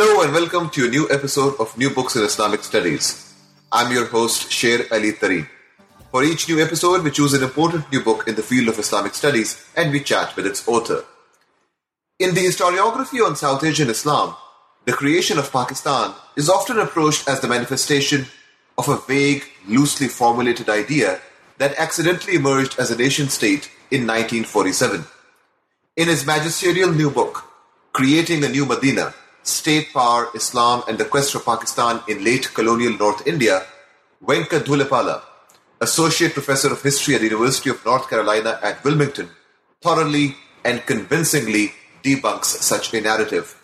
Hello and welcome to a new episode of New Books in Islamic Studies. I'm your host, Sher Ali Tareen. For each new episode, we choose an important new book in the field of Islamic studies and we chat with its author. In the historiography on South Asian Islam, the creation of Pakistan is often approached as the manifestation of a vague, loosely formulated idea that accidentally emerged as a nation state in 1947. In his magisterial new book, Creating a New Medina, State Power, Islam and the Quest for Pakistan in Late Colonial North India, Venkat Dhulipala, Associate Professor of History at the University of North Carolina at Wilmington, thoroughly and convincingly debunks such a narrative.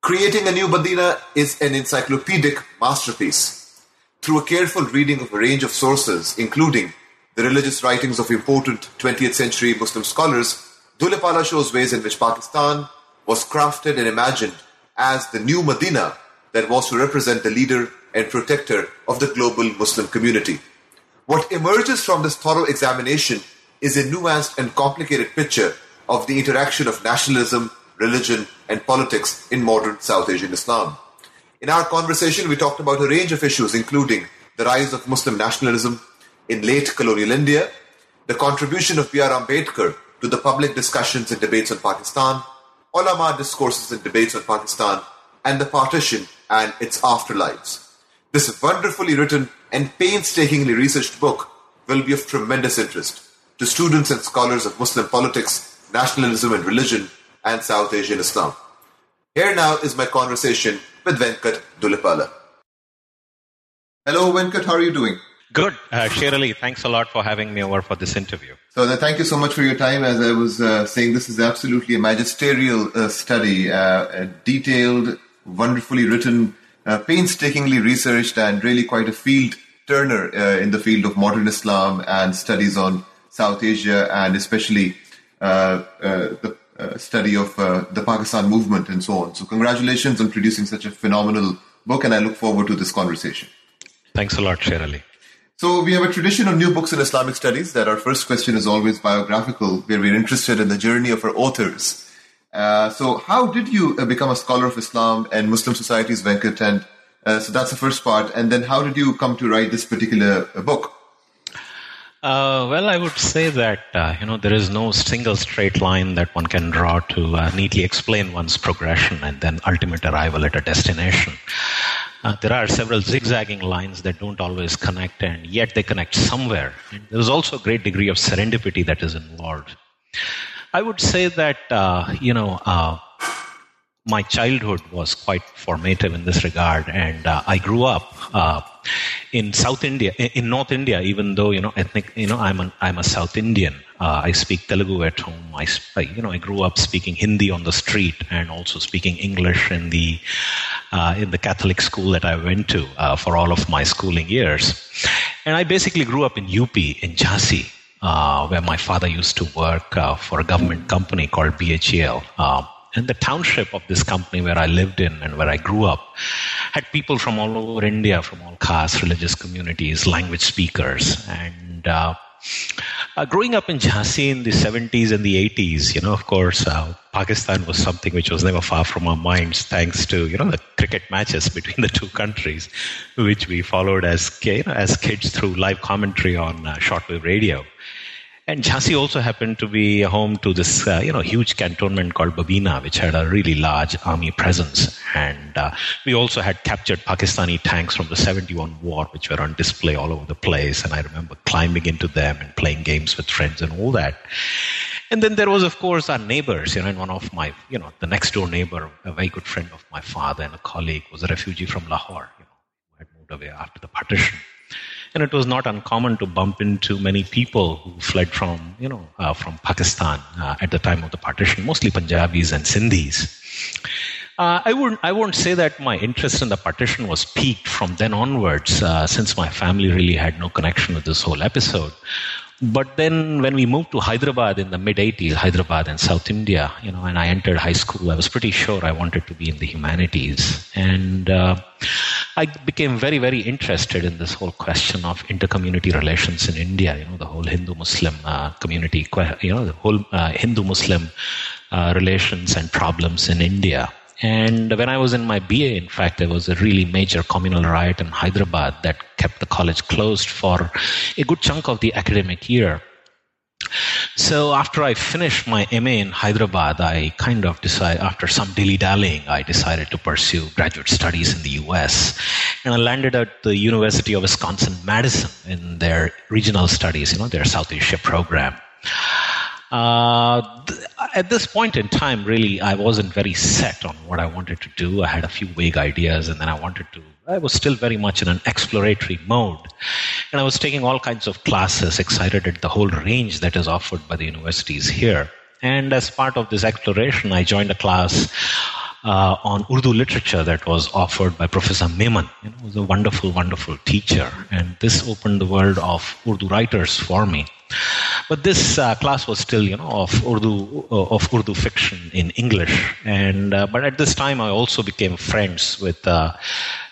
Creating a New Medina is an encyclopedic masterpiece. Through a careful reading of a range of sources, including the religious writings of important 20th century Muslim scholars, Dhulipala shows ways in which Pakistan was crafted and imagined as the new Medina that was to represent the leader and protector of the global Muslim community. What emerges from this thorough examination is a nuanced and complicated picture of the interaction of nationalism, religion, and politics in modern South Asian Islam. In our conversation, we talked about a range of issues, including the rise of Muslim nationalism in late colonial India, the contribution of B.R. Ambedkar to the public discussions and debates on Pakistan, ulama discourses and debates on Pakistan, and the partition and its afterlives. This wonderfully written and painstakingly researched book will be of tremendous interest to students and scholars of Muslim politics, nationalism and religion, and South Asian Islam. Here now is my conversation with Venkat Dhulipala. Hello, Venkat. How are you doing? Good. Uh, Sher Ali, thanks a lot for having me over for this interview. So, uh, thank you so much for your time. As I was uh, saying, this is absolutely a magisterial uh, study, uh, detailed, wonderfully written, uh, painstakingly researched, and really quite a field turner in the field of modern Islam and studies on South Asia and especially the study of the Pakistan movement and so on. So, congratulations on producing such a phenomenal book, and I look forward to this conversation. Thanks a lot, Sher Ali. So we have a tradition of new books in Islamic studies that our first question is always biographical, where we're interested in the journey of our authors. Uh, so how did you uh, become a scholar of Islam and Muslim societies, Venkat? And uh, so that's the first part. And then how did you come to write this particular uh, book? Uh, well, I would say that uh, you know there is no single straight line that one can draw to uh, neatly explain one's progression and then ultimate arrival at a destination. Uh, there are several zigzagging lines that don't always connect, and yet they connect somewhere. And there's also a great degree of serendipity that is involved. I would say that, uh, you know, uh, my childhood was quite formative in this regard, and uh, I grew up uh, in South India, in North India. Even though you know, ethnic, you know, I'm an, I'm a South Indian. Uh, I speak Telugu at home. I, you know, I grew up speaking Hindi on the street and also speaking English in the uh, in the Catholic school that I went to uh, for all of my schooling years. And I basically grew up in UP in Jhansi, uh, where my father used to work uh, for a government company called BHEL. Uh, and the township of this company where I lived in and where I grew up had people from all over India, from all castes, religious communities, language speakers. And uh, growing up in Jhansi in the 70s and the 80s, you know, of course, uh, Pakistan was something which was never far from our minds, thanks to you know the cricket matches between the two countries, which we followed as you know, as kids through live commentary on uh, shortwave radio. And Jhansi also happened to be home to this, uh, you know, huge cantonment called Babina, which had a really large army presence. And uh, we also had captured Pakistani tanks from the 71 war, which were on display all over the place. And I remember climbing into them and playing games with friends and all that. And then there was, of course, our neighbors, you know, and one of my, you know, the next door neighbor, a very good friend of my father and a colleague was a refugee from Lahore, you know, who had moved away after the partition. And it was not uncommon to bump into many people who fled from, you know, uh, from Pakistan uh, at the time of the partition, mostly Punjabis and Sindhis. Uh, I wouldn't. I won't say that my interest in the partition was piqued from then onwards, uh, since my family really had no connection with this whole episode. But then, when we moved to Hyderabad in the mid '80s, Hyderabad and South India, you know, and I entered high school, I was pretty sure I wanted to be in the humanities, and uh, I became very, very interested in this whole question of intercommunity relations in India. You know, the whole Hindu-Muslim uh, community, you know, the whole uh, Hindu-Muslim uh, relations and problems in India. And when I was in my BA, in fact, there was a really major communal riot in Hyderabad that kept the college closed for a good chunk of the academic year. So after I finished my MA in Hyderabad, I kind of decided, after some dilly dallying, I decided to pursue graduate studies in the US. And I landed at the University of Wisconsin Madison in their regional studies, you know, their South Asia program. Uh, th- at this point in time, really, I wasn't very set on what I wanted to do. I had a few vague ideas, and then I wanted to. I was still very much in an exploratory mode, and I was taking all kinds of classes, excited at the whole range that is offered by the universities here. And as part of this exploration, I joined a class uh, on Urdu literature that was offered by Professor Memon. You know, was a wonderful, wonderful teacher, and this opened the world of Urdu writers for me. But this uh, class was still, you know, of Urdu uh, of Urdu fiction in English, and uh, but at this time I also became friends with uh,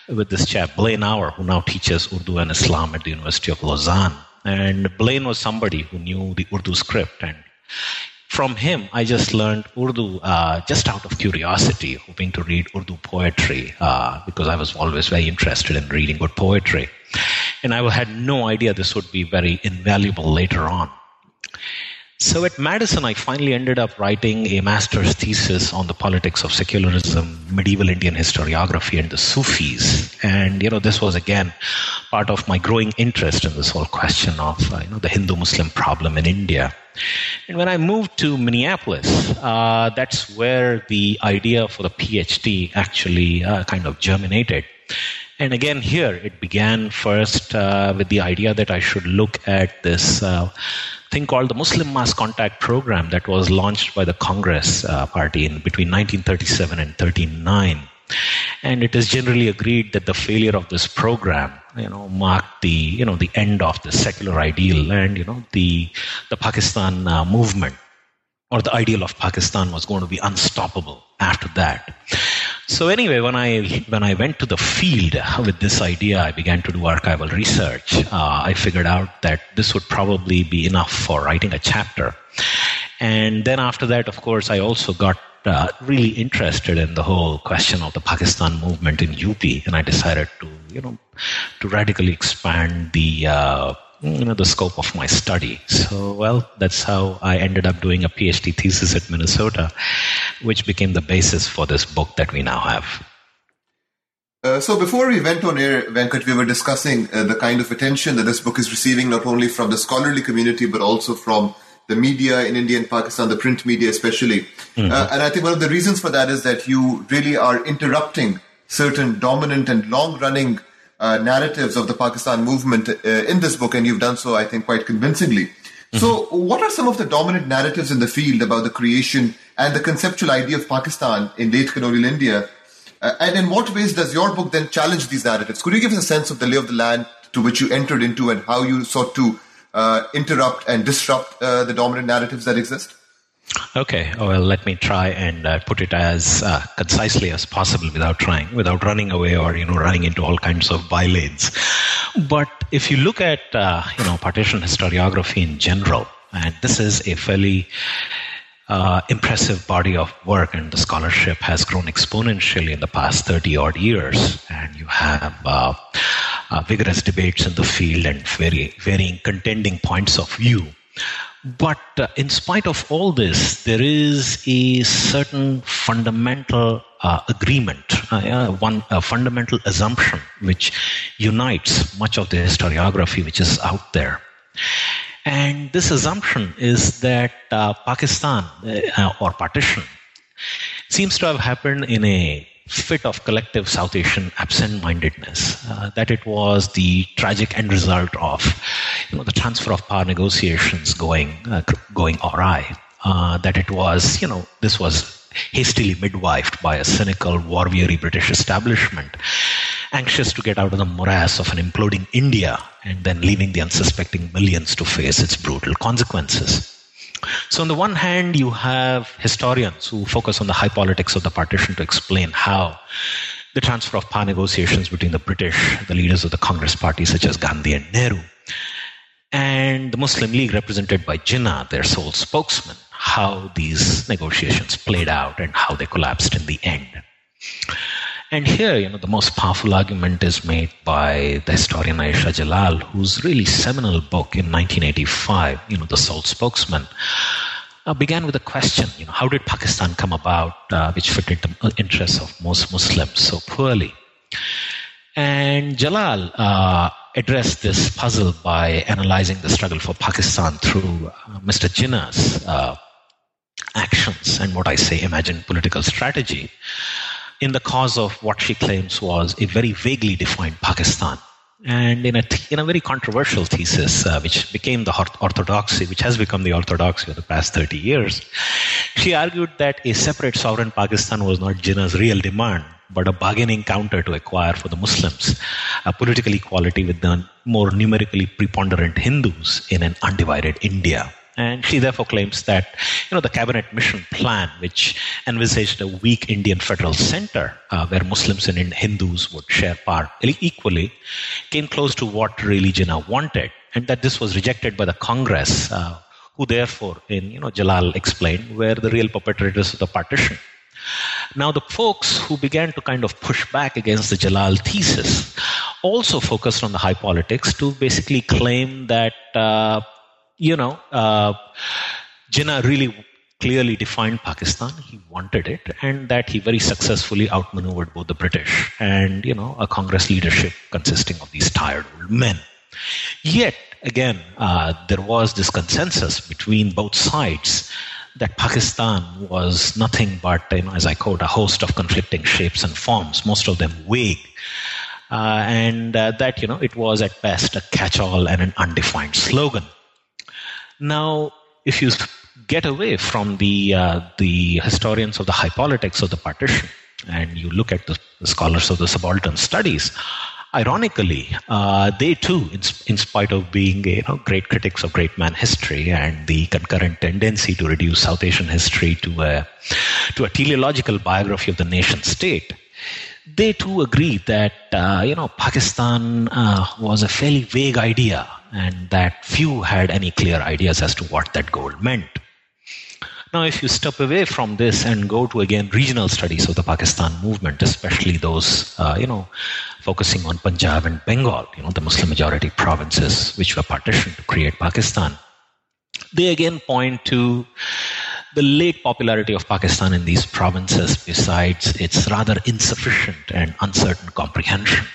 with this chap Blain Auer, who now teaches Urdu and Islam at the University of Lausanne. And Blain was somebody who knew the Urdu script, and from him, I just learned Urdu uh, just out of curiosity, hoping to read Urdu poetry uh, because I was always very interested in reading good poetry. And I had no idea this would be very invaluable later on. So at Madison, I finally ended up writing a master's thesis on the politics of secularism, medieval Indian historiography, and the Sufis. And you know, this was again part of my growing interest in this whole question of uh, you know the Hindu-Muslim problem in India. And when I moved to Minneapolis, uh, that's where the idea for the PhD actually uh, kind of germinated. And again, here it began first uh, with the idea that I should look at this uh, thing called the Muslim Mass Contact Program that was launched by the Congress uh, Party in between 1937 and 39. And it is generally agreed that the failure of this program, you know, marked the, you know, the end of the secular ideal and, you know, the, the Pakistan uh, movement or the ideal of Pakistan was going to be unstoppable after that. So anyway, when I when I went to the field with this idea, I began to do archival research. Uh, I figured out that this would probably be enough for writing a chapter. And then after that, of course, I also got uh, really interested in the whole question of the Pakistan movement in UP, and I decided to, you know, to radically expand the uh, you know the scope of my study. So well, that's how I ended up doing a PhD thesis at Minnesota, which became the basis for this book that we now have. Uh, so before we went on air, Venkat, we were discussing uh, the kind of attention that this book is receiving, not only from the scholarly community but also from the media in India and Pakistan, the print media especially. Mm-hmm. Uh, and I think one of the reasons for that is that you really are interrupting certain dominant and long-running uh, narratives of the Pakistan movement uh, in this book, and you've done so, I think, quite convincingly. Mm-hmm. So, what are some of the dominant narratives in the field about the creation and the conceptual idea of Pakistan in late colonial India? Uh, and in what ways does your book then challenge these narratives? Could you give us a sense of the lay of the land to which you entered into and how you sought to uh, interrupt and disrupt uh, the dominant narratives that exist? Okay, oh, well, let me try and uh, put it as uh, concisely as possible without trying, without running away or you know running into all kinds of bylanes. But if you look at uh, you know partition historiography in general, and this is a fairly uh, impressive body of work, and the scholarship has grown exponentially in the past 30 odd years. And you have uh, uh, vigorous debates in the field and very varying contending points of view. But uh, in spite of all this, there is a certain fundamental uh, agreement, uh, one fundamental assumption which unites much of the historiography which is out there. And this assumption is that uh, Pakistan uh, or partition seems to have happened in a fit of collective South Asian absent-mindedness, uh, that it was the tragic end result of you know, the transfer of power negotiations going, uh, going awry, uh, that it was, you know, this was hastily midwifed by a cynical, war-weary British establishment, anxious to get out of the morass of an imploding India and then leaving the unsuspecting millions to face its brutal consequences. So, on the one hand, you have historians who focus on the high politics of the partition to explain how the transfer of power negotiations between the British, the leaders of the Congress party, such as Gandhi and Nehru, and the Muslim League, represented by Jinnah, their sole spokesman, how these negotiations played out and how they collapsed in the end. And here, you know, the most powerful argument is made by the historian Ayesha Jalal, whose really seminal book in 1985, you know, The Sole Spokesman, uh, began with a question, you know, how did Pakistan come about, uh, which fitted the interests of most Muslims so poorly? And Jalal uh, addressed this puzzle by analyzing the struggle for Pakistan through uh, Mr. Jinnah's uh, actions and what I say imagined political strategy in the cause of what she claims was a very vaguely defined Pakistan. And in a, th- in a very controversial thesis, uh, which became the orthodoxy, which has become the orthodoxy of the past 30 years, she argued that a separate sovereign Pakistan was not Jinnah's real demand, but a bargaining counter to acquire for the Muslims a political equality with the more numerically preponderant Hindus in an undivided India. And she therefore claims that, you know, the cabinet mission plan, which envisaged a weak Indian federal center uh, where Muslims and Hindus would share power equally, came close to what really wanted, and that this was rejected by the Congress, uh, who therefore, in you know, Jalal explained, were the real perpetrators of the partition. Now, the folks who began to kind of push back against the Jalal thesis also focused on the high politics to basically claim that uh, you know, uh, Jinnah really clearly defined Pakistan. He wanted it, and that he very successfully outmaneuvered both the British and, you know, a Congress leadership consisting of these tired old men. Yet, again, uh, there was this consensus between both sides that Pakistan was nothing but, you know, as I quote, a host of conflicting shapes and forms, most of them vague. Uh, and uh, that, you know, it was at best a catch all and an undefined slogan. Now, if you get away from the uh, the historians of the high politics of the partition and you look at the, the scholars of the subaltern studies, ironically, uh, they too, in, in, spite of being you know, great critics of great man history and the concurrent tendency to reduce South Asian history to a, to a teleological biography of the nation state, they too agreed that uh, you know Pakistan uh, was a fairly vague idea and that few had any clear ideas as to what that goal meant. Now, if you step away from this and go to again regional studies of the Pakistan movement, especially those, uh, you know, focusing on Punjab and Bengal, you know, the Muslim majority provinces which were partitioned to create Pakistan, they again point to the late popularity of Pakistan in these provinces, besides its rather insufficient and uncertain comprehension.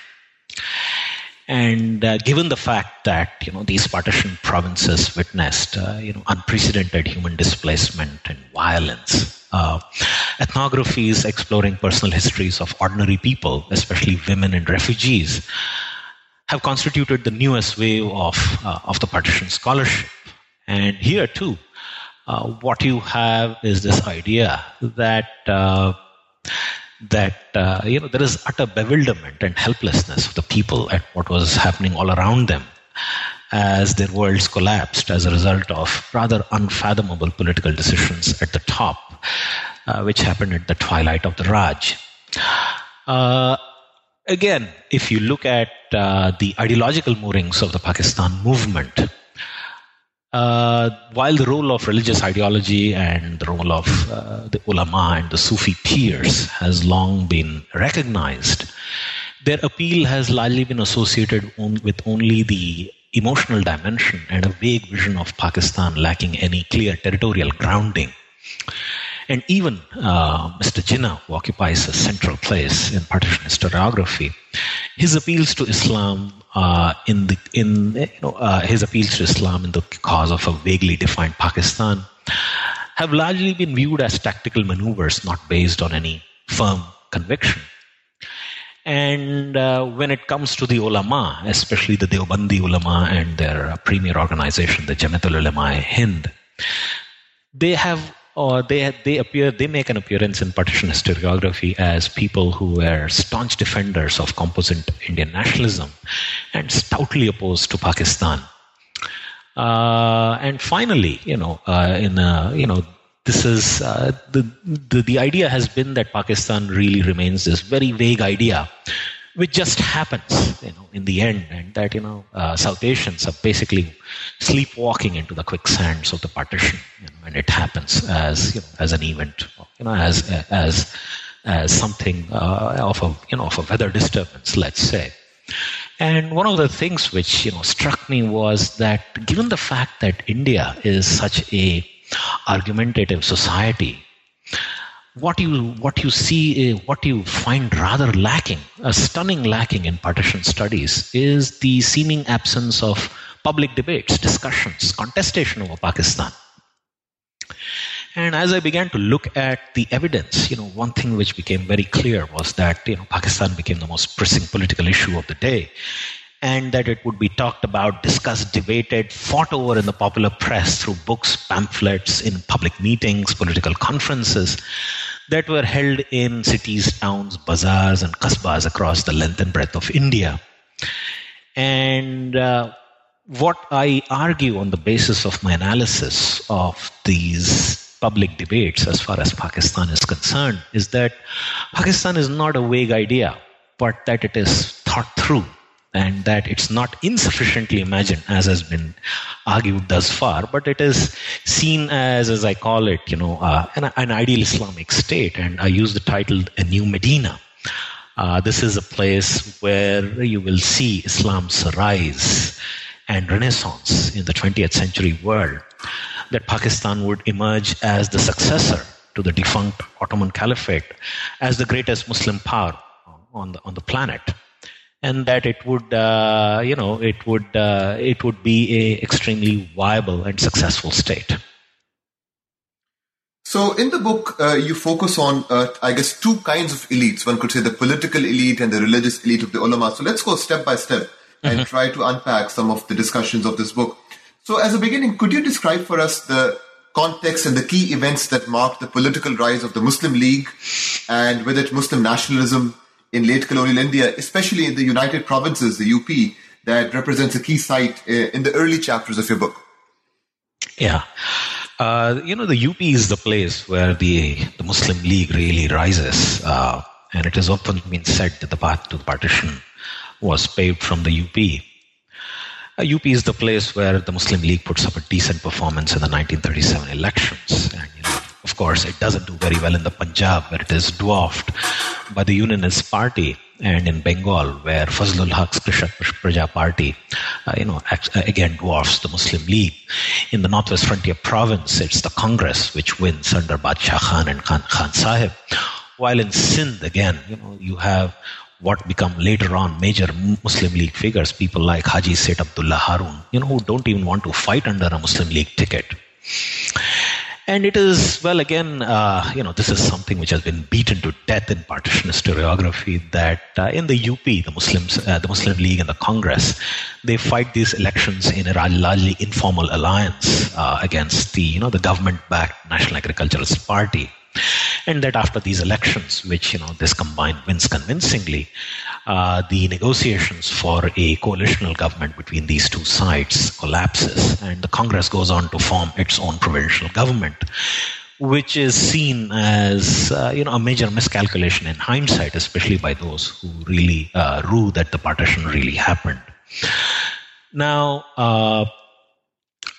And uh, given the fact that you know these partition provinces witnessed uh, you know unprecedented human displacement and violence, uh, ethnographies exploring personal histories of ordinary people, especially women and refugees, have constituted the newest wave of uh, of the partition scholarship. And here too, uh, what you have is this idea that uh, that uh, you know there is utter bewilderment and helplessness of the people at what was happening all around them as their worlds collapsed as a result of rather unfathomable political decisions at the top, uh, which happened at the twilight of the Raj. Uh, again, if you look at the ideological moorings of the Pakistan movement, uh, while the role of religious ideology and the role of uh, the ulama and the Sufi peers has long been recognized, their appeal has largely been associated on, with only the emotional dimension and a vague vision of Pakistan lacking any clear territorial grounding. And even uh, Mr. Jinnah, who occupies a central place in partition historiography, his appeals to Islam uh, in the in you know, uh, his appeals to Islam in the cause of a vaguely defined Pakistan have largely been viewed as tactical maneuvers, not based on any firm conviction. And uh, when it comes to the ulama, especially the Deobandi ulama and their premier organization, the Jamiatul Ulama Hind, they have or they they appear they make an appearance in partition historiography as people who were staunch defenders of composite Indian nationalism and stoutly opposed to Pakistan. Uh, and finally, you know, uh, in a, you know, this is uh, the, the the idea has been that Pakistan really remains this very vague idea which just happens, you know, in the end, and that you know, uh, South Asians are basically sleepwalking into the quicksands of the partition, you know, and it happens as you know, as an event, you know, as as as something uh, of a you know of a weather disturbance, let's say. And one of the things which you know struck me was that given the fact that India is such a argumentative society, what you what you see eh, what you find rather lacking a stunning lacking in partition studies is the seeming absence of public debates discussions contestation over pakistan. And as i began to look at the evidence you know one thing which became very clear was that you know pakistan became the most pressing political issue of the day and that it would be talked about, discussed, debated, fought over in the popular press through books, pamphlets, in public meetings, political conferences that were held in cities, towns, bazaars, and kasbahs across the length and breadth of India. And uh, what I argue on the basis of my analysis of these public debates as far as Pakistan is concerned is that Pakistan is not a vague idea, but that it is thought through and that it's not insufficiently imagined as has been argued thus far but it is seen as as i call it you know uh, an, an, ideal islamic state and i use the title a new medina. Uh, this is a place where you will see islam's rise and renaissance in the 20th century world that pakistan would emerge as the successor to the defunct ottoman caliphate as the greatest muslim power on the on the planet and that it would uh, you know it would uh, it would be a extremely viable and successful state. So in the book uh, you focus on uh, i guess two kinds of elites. One could say the political elite and the religious elite of the ulama. So let's go step by step and mm-hmm. try to unpack some of the discussions of this book. So as a beginning could you describe for us the context and the key events that marked the political rise of the muslim league and with it muslim nationalism in late colonial India, especially in the United Provinces, the UP, that represents a key site uh, in the early chapters of your book. Yeah. Uh, you know, the UP is the place where the, the Muslim League really rises. Uh, and it has often been said that the path to partition was paved from the UP. UP is the place where the Muslim League puts up a decent performance in the 1937 elections. And, you know, of course, it doesn't do very well in the Punjab, where it is dwarfed by the Unionist Party, and in Bengal, where Fazlul Haq's Krishak Praja Party, uh, you know, uh, again dwarfs the Muslim League. In the Northwest Frontier Province, it's the Congress which wins under Badshah Khan and Khan, Khan Sahib. While in Sindh, again, you know, you have what become later on major Muslim League figures, people like Haji Seth Abdullah Harun, you know, who don't even want to fight under a Muslim League ticket. And it is, well, again, uh, you know, this is something which has been beaten to death in partition historiography that uh, in the UP, the Muslims, uh, the Muslim League and the Congress, they fight these elections in a largely informal alliance uh, against the, you know, the government-backed National Agriculturalist Party and that after these elections, which you know this combined wins convincingly, uh, the negotiations for a coalitional government between these two sides collapses, and the Congress goes on to form its own provincial government, which is seen as uh, you know a major miscalculation in hindsight, especially by those who really uh, rue that the partition really happened. Now, uh,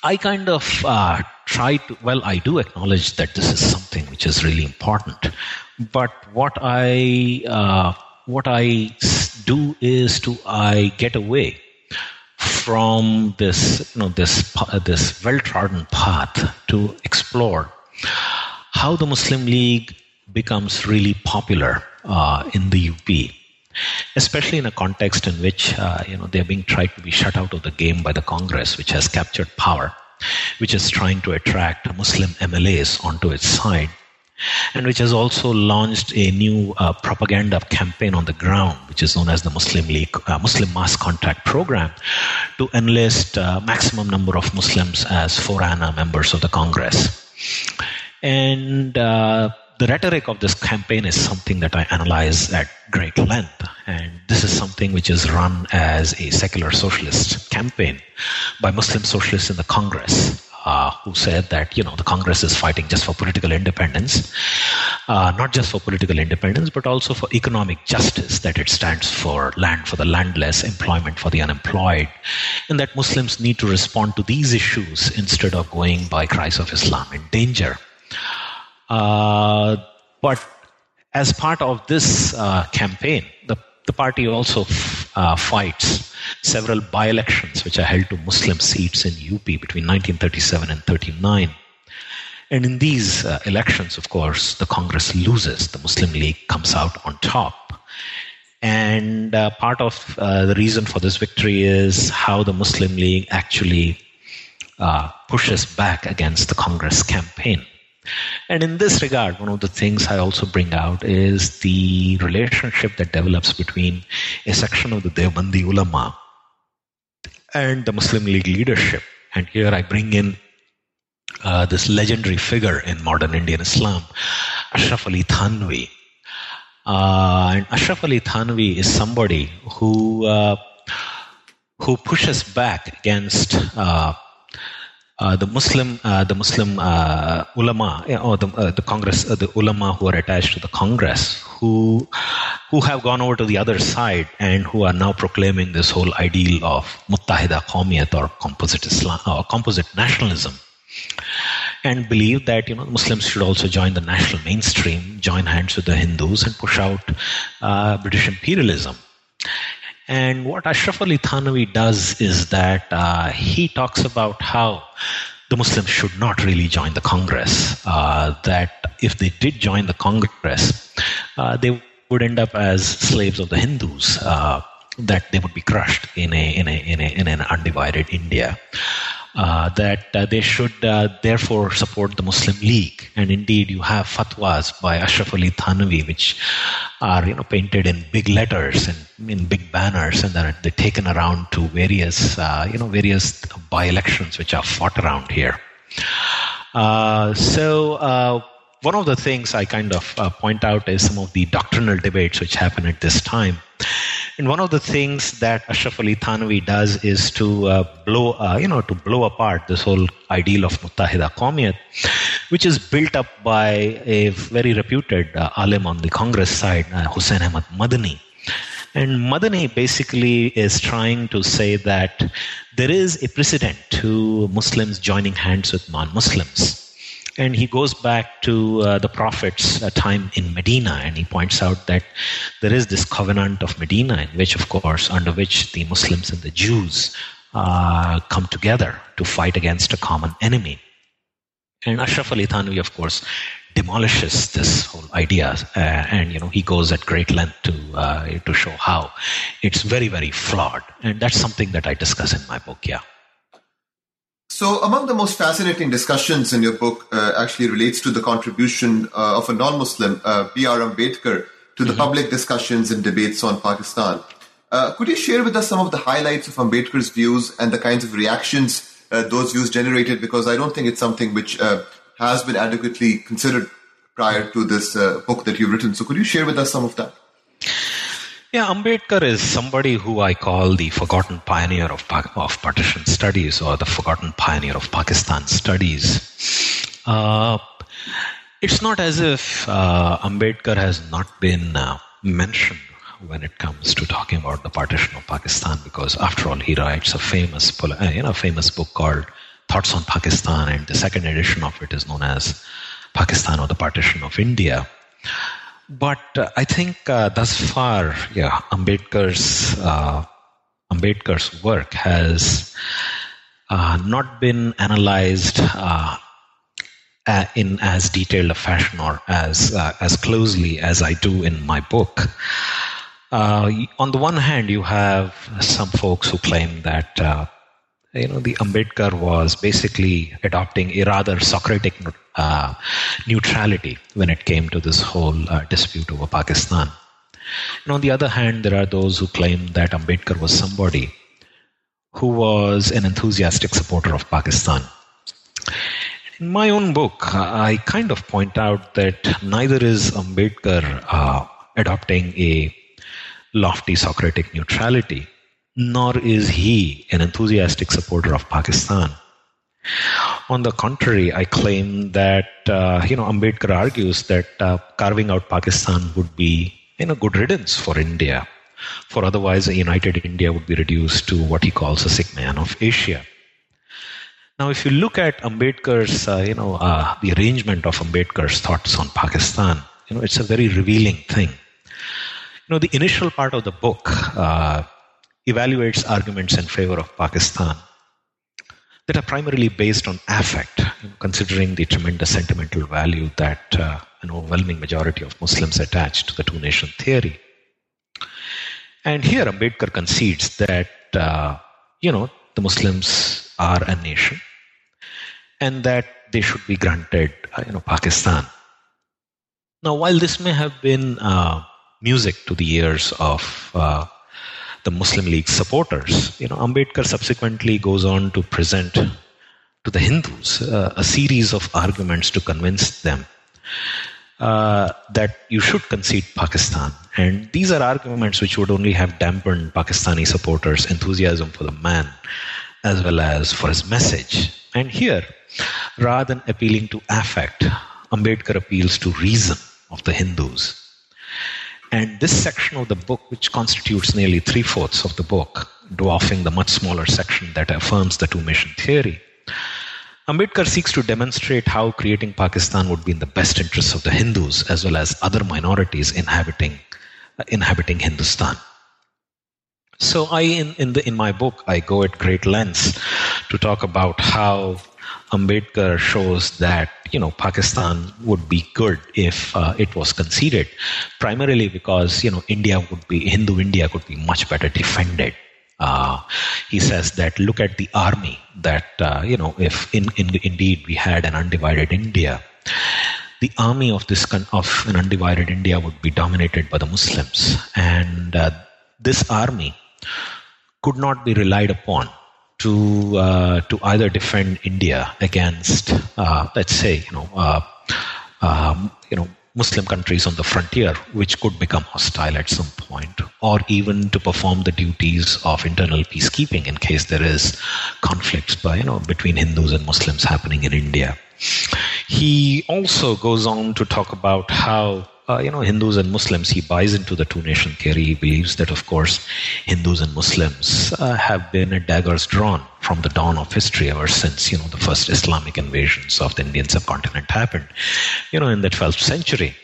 I kind of uh, try to, well, I do acknowledge that this is something which is really important. But what I, uh, what I do is to, I get away from this, you know, this, this well-trodden path to explore how the Muslim League becomes really popular uh, in the UP especially in a context in which uh, you know they're being tried to be shut out of the game by the Congress, which has captured power which is trying to attract Muslim MLAs onto its side. and which has also launched a new uh, propaganda campaign on the ground, which is known as the Muslim League, uh, Muslim Mass Contact Program, to enlist uh, maximum number of Muslims as four-anna members of the Congress. And uh, the rhetoric of this campaign is something that I analyze at great length. And this is something which is run as a secular socialist campaign by Muslim socialists in the Congress. Uh, who said that you know the Congress is fighting just for political independence, uh, not just for political independence, but also for economic justice. That it stands for land for the landless, employment for the unemployed, and that Muslims need to respond to these issues instead of going by cries of Islam in danger. Uh, but as part of this uh, campaign, the, the party also uh, fights several by elections which are held to Muslim seats in UP between 1937 and 39. And in these uh, elections, of course, the Congress loses. The Muslim League comes out on top. And uh, part of uh, the reason for this victory is how the Muslim League actually pushes back against the Congress campaign. And in this regard, one of the things I also bring out is the relationship that develops between a section of the Deobandi ulama and the Muslim League leadership. And here I bring in uh, this legendary figure in modern Indian Islam, Ashraf Ali Thanvi. Uh, and Ashraf Ali Thanvi is somebody who uh, who pushes back against uh, the Muslim, uh, the Muslim uh, ulama, or the, uh, the Congress, uh, the ulama who are attached to the Congress, who who have gone over to the other side and who are now proclaiming this whole ideal of muttahida qawmiyat or composite Islam or composite nationalism, and believe that you know Muslims should also join the national mainstream, join hands with the Hindus, and push out British imperialism. And what Ashraf Ali Thanvi does is that uh, he talks about how the Muslims should not really join the Congress. Uh, that if they did join the Congress, uh, they would end up as slaves of the Hindus. Uh, that they would be crushed in a in a in, a, in an undivided India uh, that uh, they should uh, therefore support the Muslim League. And indeed, you have fatwas by Ashraf Ali Thanvi, which are you know painted in big letters and in big banners, and then they're taken around to various uh, you know various by-elections which are fought around here. Uh, so uh, one of the things I kind of uh, point out is some of the doctrinal debates which happen at this time. And one of the things that Ashraf Ali Thanvi does is to uh, blow, uh, you know, to blow apart this whole ideal of Muttahida Qawmiyat, which is built up by a very reputed uh, alim on the Congress side, uh, Hussein Ahmad Madani. And Madani basically is trying to say that there is a precedent to Muslims joining hands with non-Muslims and he goes back to uh, the prophet's uh, time in Medina, and he points out that there is this covenant of Medina, in which, of course, under which the Muslims and the Jews uh, come together to fight against a common enemy. And Ashraf Ali Thanvi, of course, demolishes this whole idea, uh, and you know he goes at great length to uh, to show how it's very, very flawed, and that's something that I discuss in my book. Yeah. So, among the most fascinating discussions in your book uh, actually relates to the contribution uh, of a non Muslim, uh, B.R. Ambedkar, to the mm-hmm. public discussions and debates on Pakistan. Uh, could you share with us some of the highlights of Ambedkar's views and the kinds of reactions uh, those views generated? Because I don't think it's something which uh, has been adequately considered prior to this book that you've written. So, could you share with us some of that? Yeah, Ambedkar is somebody who I call the forgotten pioneer of, of partition studies or the forgotten pioneer of Pakistan studies. Uh, it's not as if uh, Ambedkar has not been uh, mentioned when it comes to talking about the partition of Pakistan, because after all, he writes a famous, uh, you know, famous book called Thoughts on Pakistan, and the second edition of it is known as Pakistan or the Partition of India. But uh, I think uh, thus far, yeah, Ambedkar's uh, Ambedkar's work has uh, not been analyzed uh, in as detailed a fashion or as uh, as closely as I do in my book. on the one hand, you have some folks who claim that you know the Ambedkar was basically adopting a rather Socratic uh, neutrality when it came to this whole uh, dispute over Pakistan. And on the other hand, there are those who claim that Ambedkar was somebody who was an enthusiastic supporter of Pakistan. In my own book, I kind of point out that neither is Ambedkar uh, adopting a lofty Socratic neutrality, nor is he an enthusiastic supporter of Pakistan. On the contrary, I claim that uh, you know Ambedkar argues that uh, carving out Pakistan would be in a good riddance for India, for otherwise a united India would be reduced to what he calls a sick man of Asia. Now, if you look at Ambedkar's, uh, you know, uh, the arrangement of Ambedkar's thoughts on Pakistan, you know, it's a very revealing thing. You know, the initial part of the book uh, evaluates arguments in favor of Pakistan that are primarily based on affect, considering the tremendous sentimental value that uh, an overwhelming majority of Muslims attach to the two-nation theory. And here, Ambedkar concedes that, uh, you know, the Muslims are a nation and that they should be granted, uh, you know, Pakistan. Now, while this may have been uh, music to the ears of uh, the Muslim League supporters, you know, Ambedkar subsequently goes on to present to the Hindus uh, a series of arguments to convince them uh, that you should concede Pakistan. And these are arguments which would only have dampened Pakistani supporters' enthusiasm for the man as well as for his message. And here, rather than appealing to affect, Ambedkar appeals to reason of the Hindus. And this section of the book, which constitutes nearly three fourths of the book, dwarfing the much smaller section that affirms the two nation theory, Ambedkar seeks to demonstrate how creating Pakistan would be in the best interests of the Hindus as well as other minorities inhabiting, uh, inhabiting Hindustan. So I, in, in, the, in my book, I go at great lengths to talk about how Ambedkar shows that you know Pakistan would be good if uh, it was conceded, primarily because you know India would be Hindu India could be much better defended. Uh, he says that look at the army that uh, you know if in, in, indeed we had an undivided India, the army of this of an undivided India would be dominated by the Muslims, and uh, this army could not be relied upon to uh, to either defend India against, uh, let's say, you know, uh, um, you know, Muslim countries on the frontier, which could become hostile at some point, or even to perform the duties of internal peacekeeping in case there is conflicts by, you know, between Hindus and Muslims happening in India. He also goes on to talk about how uh, you know, Hindus and Muslims, he buys into the two nation theory. He believes that, of course, Hindus and Muslims uh, have been at daggers drawn from the dawn of history ever since, you know, the first Islamic invasions of the Indian subcontinent happened, you know, in the 12th century.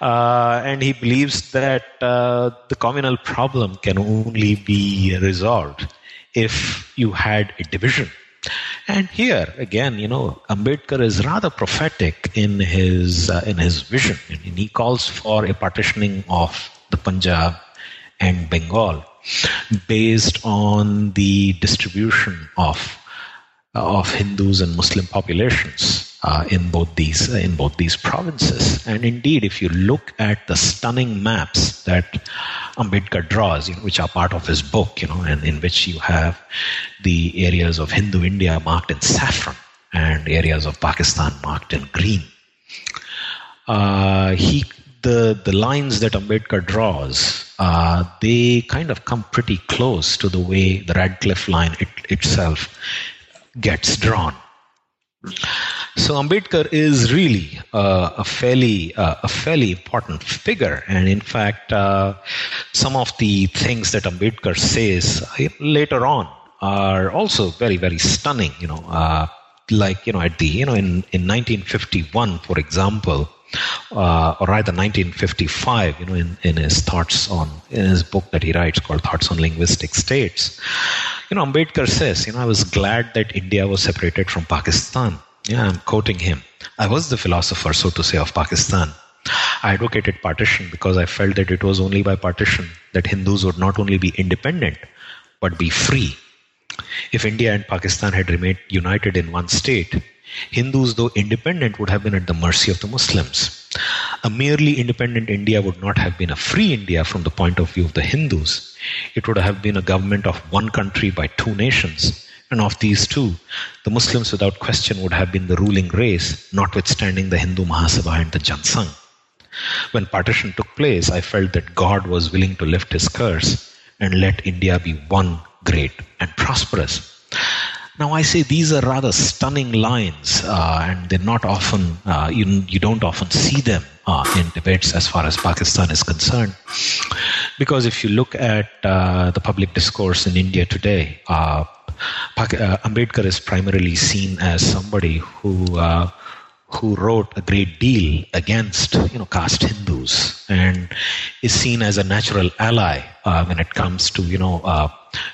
Uh, and he believes that uh, the communal problem can only be resolved if you had a division and here again, you know, Ambedkar is rather prophetic in his uh, in his vision, he calls for a partitioning of the Punjab and Bengal based on the distribution of of Hindus and Muslim populations uh, in both these uh, in both these provinces. And indeed, if you look at the stunning maps that Ambedkar draws, you know, which are part of his book, you know, and in which you have the areas of Hindu India marked in saffron and areas of Pakistan marked in green. Uh, he the the lines that Ambedkar draws, uh, they kind of come pretty close to the way the Radcliffe line it, itself gets drawn. So Ambedkar is really uh, a fairly uh, a fairly important figure, and in fact, uh, some of the things that Ambedkar says uh, later on are also very very stunning. You know, uh, like you know at the you know in in 1951, for example. Uh, or rather 1955 you know in, in his thoughts on in his book that he writes called thoughts on linguistic states you know, Ambedkar says, you know, I was glad that India was separated from Pakistan. Yeah, I'm quoting him. I was the philosopher, so to say, of Pakistan. I advocated partition because I felt that it was only by partition that Hindus would not only be independent, but be free. If India and Pakistan had remained united in one state, Hindus, though independent, would have been at the mercy of the Muslims. A merely independent India would not have been a free India from the point of view of the Hindus. It would have been a government of one country by two nations. And of these two, the Muslims without question would have been the ruling race, notwithstanding the Hindu Mahasabha and the Jansangh. When partition took place, I felt that God was willing to lift his curse and let India be one great and prosperous. Now, I say these are rather stunning lines, uh, and they're not often, uh, you, you don't often see them uh, in debates as far as Pakistan is concerned. Because if you look at uh, the public discourse in India today, uh, Ambedkar is primarily seen as somebody who who wrote a great deal against you know caste Hindus and is seen as a natural ally uh, when it comes to you know uh,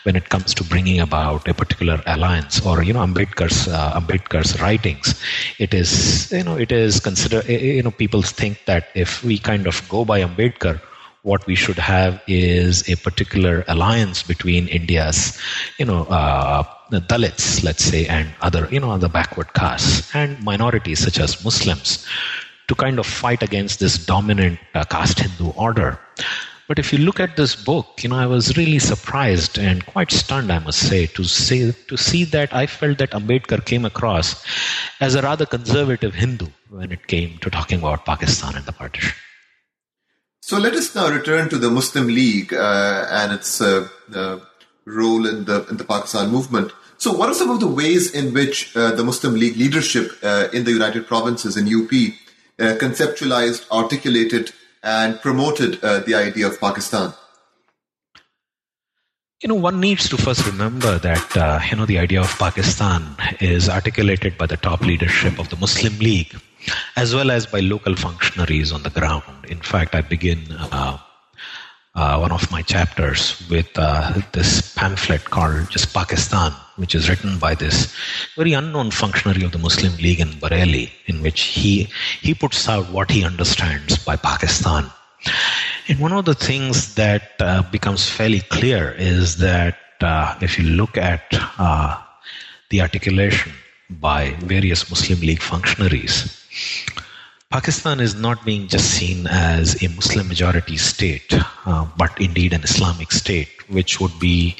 when it comes to bringing about a particular alliance or you know Ambedkar's uh, Ambedkar's writings. It is you know it is considered you know people think that if we kind of go by Ambedkar what we should have is a particular alliance between India's, you know, uh, the Dalits, let's say, and other, you know, other backward castes and minorities such as Muslims to kind of fight against this dominant uh, caste Hindu order. But if you look at this book, you know, I was really surprised and quite stunned, I must say, to say to see that I felt that Ambedkar came across as a rather conservative Hindu when it came to talking about Pakistan and the partition. So let us now return to the Muslim League uh, and its uh, uh, role in the in the Pakistan movement. So, what are some of the ways in which uh, the Muslim League leadership uh, in the United Provinces in UP uh, conceptualized, articulated, and promoted the idea of Pakistan? You know, one needs to first remember that you know the idea of Pakistan is articulated by the top leadership of the Muslim League as well as by local functionaries on the ground. In fact, I begin uh, uh, one of my chapters with uh, this pamphlet called just Pakistan, which is written by this very unknown functionary of the Muslim League in Bareilly, in which he he puts out what he understands by Pakistan. And one of the things that uh, becomes fairly clear is that uh, if you look at uh, the articulation by various Muslim League functionaries, Pakistan is not being just seen as a Muslim majority state, uh, but indeed an Islamic state, which would be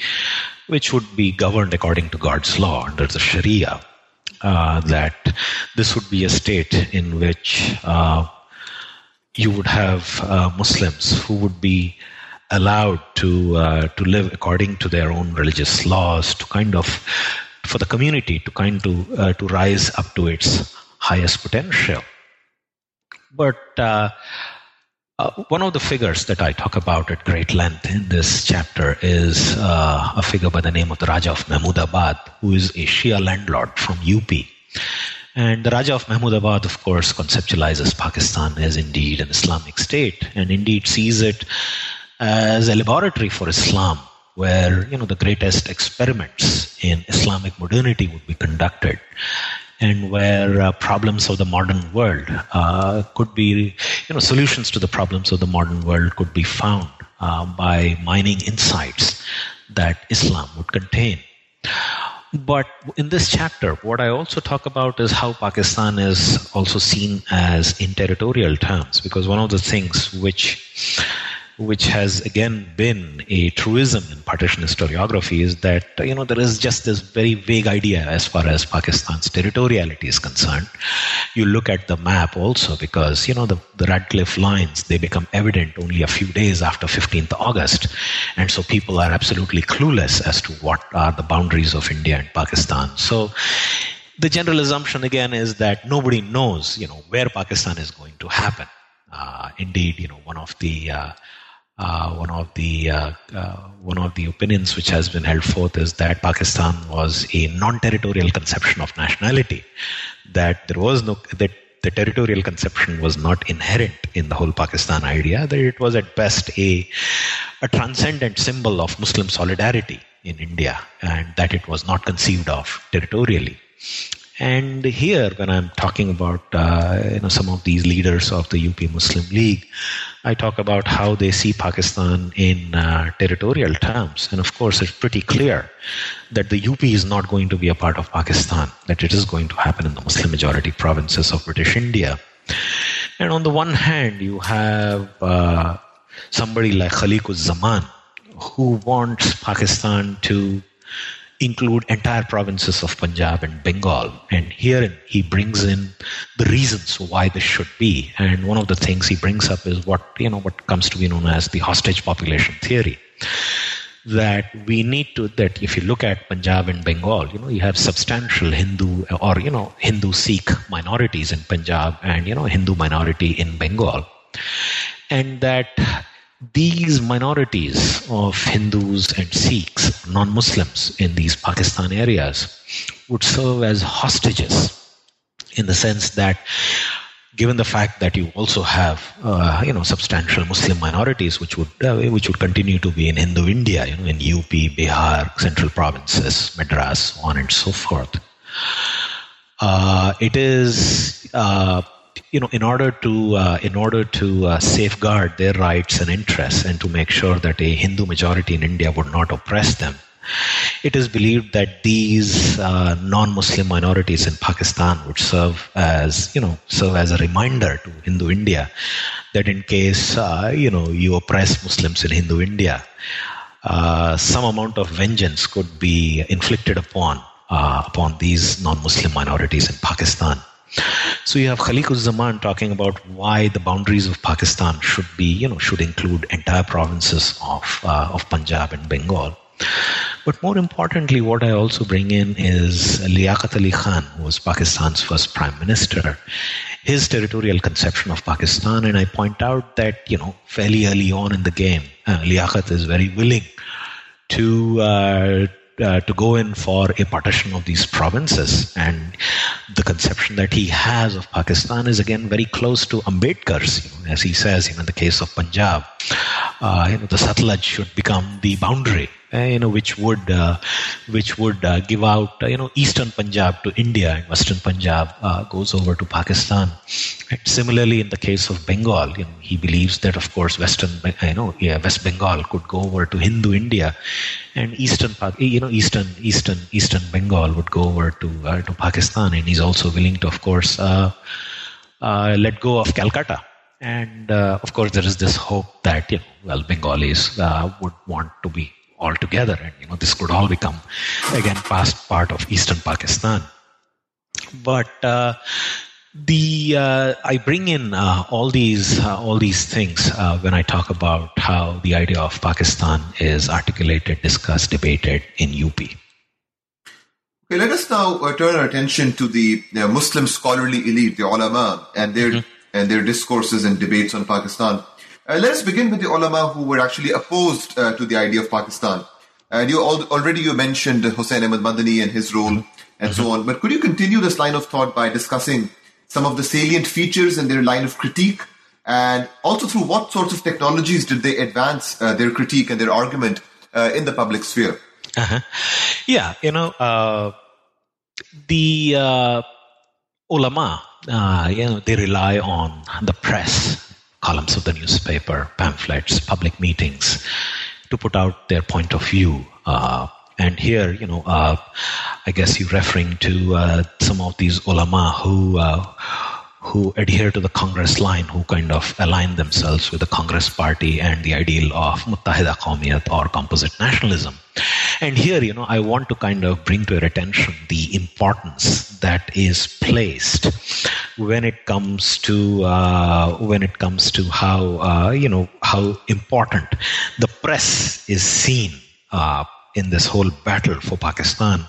which would be governed according to God's law under the Sharia. Uh, that this would be a state in which uh, you would have uh, Muslims who would be allowed to uh, to live according to their own religious laws, to kind of for the community to kind to uh, to rise up to its highest potential. But uh, uh, one of the figures that I talk about at great length in this chapter is uh, a figure by the name of the Raja of Mahmudabad, who is a Shia landlord from UP. And the Raja of Mahmudabad, of course, conceptualizes Pakistan as indeed an Islamic state and indeed sees it as a laboratory for Islam where you know the greatest experiments in Islamic modernity would be conducted and where uh, problems of the modern world uh, could be, you know, solutions to the problems of the modern world could be found uh, by mining insights that Islam would contain. But in this chapter, what I also talk about is how Pakistan is also seen as in territorial terms, because one of the things which which has again been a truism in partition historiography is that you know there is just this very vague idea as far as Pakistan's territoriality is concerned. You look at the map also because you know the, the Radcliffe lines they become evident only a few days after 15th August, and so people are absolutely clueless as to what are the boundaries of India and Pakistan. So the general assumption again is that nobody knows you know where Pakistan is going to happen. Uh, indeed, you know one of the uh, uh, one of the uh, uh, one of the opinions which has been held forth is that Pakistan was a non-territorial conception of nationality, that there was no that the territorial conception was not inherent in the whole Pakistan idea, that it was at best a a transcendent symbol of Muslim solidarity in India, and that it was not conceived of territorially. And here, when I'm talking about uh, you know some of these leaders of the UP Muslim League, I talk about how they see Pakistan in uh, territorial terms, and of course, it's pretty clear that the UP is not going to be a part of Pakistan; that it is going to happen in the Muslim majority provinces of British India. And on the one hand, you have uh, somebody like Khaliq Zaman, who wants Pakistan to include entire provinces of Punjab and Bengal. And herein he brings in the reasons why this should be. And one of the things he brings up is what you know what comes to be known as the hostage population theory. That we need to that if you look at Punjab and Bengal, you know, you have substantial Hindu or you know Hindu Sikh minorities in Punjab and you know Hindu minority in Bengal. And that these minorities of Hindus and Sikhs, non Muslims in these Pakistan areas, would serve as hostages in the sense that given the fact that you also have uh, you know substantial Muslim minorities which would uh, which would continue to be in Hindu India you know in UP Bihar central provinces Madras on and so forth. Uh, it is uh, you know, in order to uh, in order to uh, safeguard their rights and interests, and to make sure that a Hindu majority in India would not oppress them, it is believed that these uh, non-Muslim minorities in Pakistan would serve as you know serve as a reminder to Hindu India that in case uh, you know you oppress Muslims in Hindu India, uh, some amount of vengeance could be inflicted upon uh, upon these non-Muslim minorities in Pakistan. So you have Khaliq Zaman talking about why the boundaries of Pakistan should be, you know, should include entire provinces of uh, of Punjab and Bengal. But more importantly, what I also bring in is Liaquat Ali Khan, who was Pakistan's first prime minister, his territorial conception of Pakistan. And I point out that, you know, fairly early on in the game, uh, Liaquat is very willing to uh, uh, to go in for a partition of these provinces. And the conception that he has of Pakistan is again very close to Ambedkar's. You know, as he says, you know, in the case of Punjab, uh, you know, the Satluj should become the boundary. Uh, you know, which would uh, which would uh, give out uh, you know eastern Punjab to India and western Punjab goes over to Pakistan. And similarly, in the case of Bengal, you know, he believes that of course western you know yeah, West Bengal could go over to Hindu India, and eastern you know eastern eastern eastern Bengal would go over to uh, to Pakistan, and he's also willing to of course uh, uh, let go of Calcutta. And uh, of course, there is this hope that you know, well, Bengalis uh, would want to be all together, and you know this could all become again past part of eastern Pakistan. But uh, the uh, I bring in uh, all these uh, all these things uh, when I talk about how the idea of Pakistan is articulated, discussed, debated in UP. Okay, let us now uh, turn our attention to the Muslim scholarly elite, the ulama, and their mm-hmm. and their discourses and debates on Pakistan. Uh, let us begin with the ulama who were actually opposed to the idea of Pakistan. And you al- already you mentioned Hussein Ahmad Madani and his role and so on. But could you continue this line of thought by discussing some of the salient features in their line of critique, and also through what sorts of technologies did they advance uh, their critique and their argument uh, in the public sphere? Uh-huh. Yeah, you know, uh, the uh, ulama, uh, you know, they rely on the press, columns of the newspaper, pamphlets, public meetings to put out their point of view. Uh, and here, you know, uh, I guess you're referring to uh, some of these ulama who uh, who adhere to the Congress line, who kind of align themselves with the Congress party and the ideal of Muttahida Qawmiyat or composite nationalism. And here, you know, I want to kind of bring to your attention the importance that is placed when it comes to uh, when it comes to how uh, you know how important the press is seen uh, in this whole battle for Pakistan.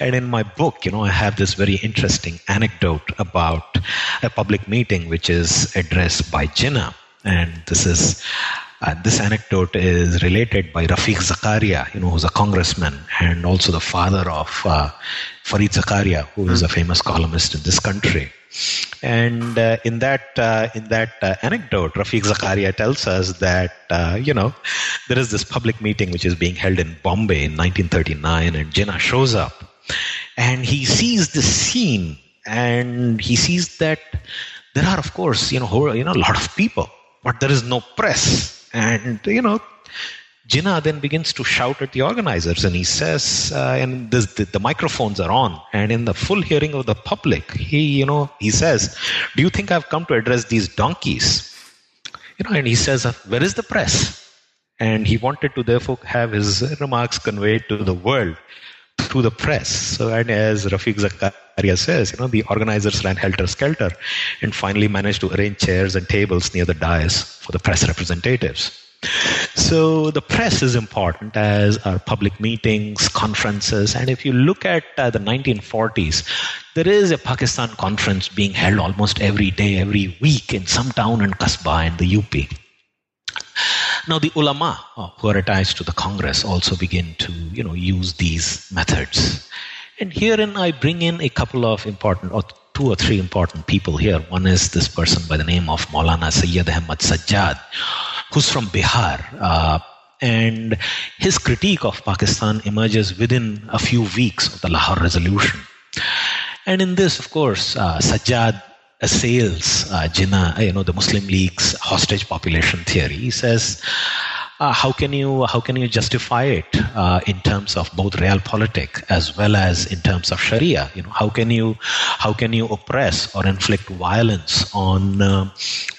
And in my book, you know, I have this very interesting anecdote about a public meeting which is addressed by Jinnah. And this is uh, this anecdote is related by Rafiq Zakaria, you know, who's a congressman and also the father of uh, Fareed Zakaria, who is a famous columnist in this country. And uh, in that uh, in that uh, anecdote, Rafiq Zakaria tells us that uh, you know there is this public meeting which is being held in Bombay in 1939, and Jinnah shows up, And he sees this scene and he sees that there are, of course, you know, you know, a lot of people, but there is no press. And, you know, Jinnah then begins to shout at the organizers and he says, uh, and the, the, microphones are on, and in the full hearing of the public, he, you know, he says, Do you think I've come to address these donkeys? You know, and he says, Where is the press? And he wanted to therefore have his remarks conveyed to the world through the press. So, and as Rafiq Zakaria says, you know, the organizers ran helter skelter and finally managed to arrange chairs and tables near the dais for the press representatives. So the press is important as our public meetings, conferences, and if you look at uh, the 1940s, there is a Pakistan conference being held almost every day, every week in some town in Kasbah in the UP. Now the ulama uh, who are attached to the Congress also begin to, you know, use these methods. And herein I bring in a couple of important, or two or three important people here. One is this person by the name of Maulana Sayyid Ahmad Sajjad, who's from Bihar. Uh, and his critique of Pakistan emerges within a few weeks of the Lahore Resolution. And in this, of course, uh, Sajjad assails uh, Jinnah, you know, the Muslim League's hostage population theory. He says, uh, how can you how can you justify it uh, in terms of both real politics as well as in terms of Sharia? You know, how can you how can you oppress or inflict violence on uh,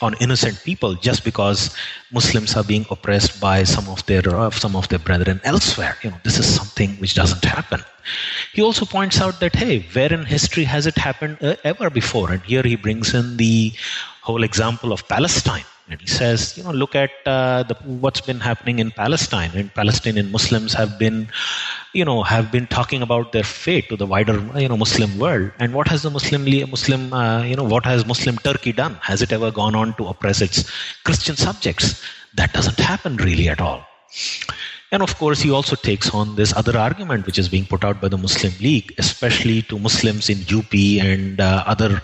on innocent people just because Muslims are being oppressed by some of their uh, some of their brethren elsewhere? You know, this is something which doesn't happen. He also points out that hey, where in history has it happened uh, ever before? And here he brings in the whole example of Palestine and he says, you know, look at uh, the, what's been happening in Palestine. And Palestinian Muslims have been, you know, have been talking about their fate to the wider, you know, Muslim world. And what has the Muslim, Muslim, uh, you know, what has Muslim Turkey done? Has it ever gone on to oppress its Christian subjects? That doesn't happen really at all. And of course, he also takes on this other argument which is being put out by the Muslim League, especially to Muslims in UP and uh, other,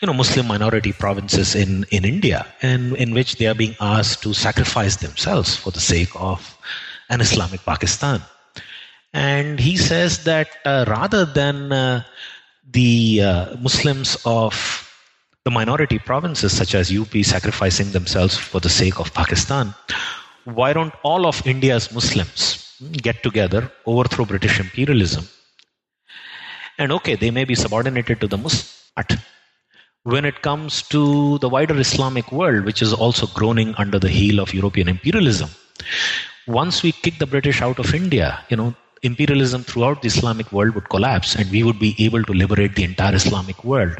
you know, Muslim minority provinces in, in India, and in which they are being asked to sacrifice themselves for the sake of an Islamic Pakistan. And he says that uh, rather than uh, the uh, Muslims of the minority provinces, such as UP, sacrificing themselves for the sake of Pakistan, why don't all of India's Muslims get together, overthrow British imperialism? And okay, they may be subordinated to the Muslims, but when it comes to the wider Islamic world, which is also groaning under the heel of European imperialism, once we kick the British out of India, you know, imperialism throughout the Islamic world would collapse and we would be able to liberate the entire Islamic world.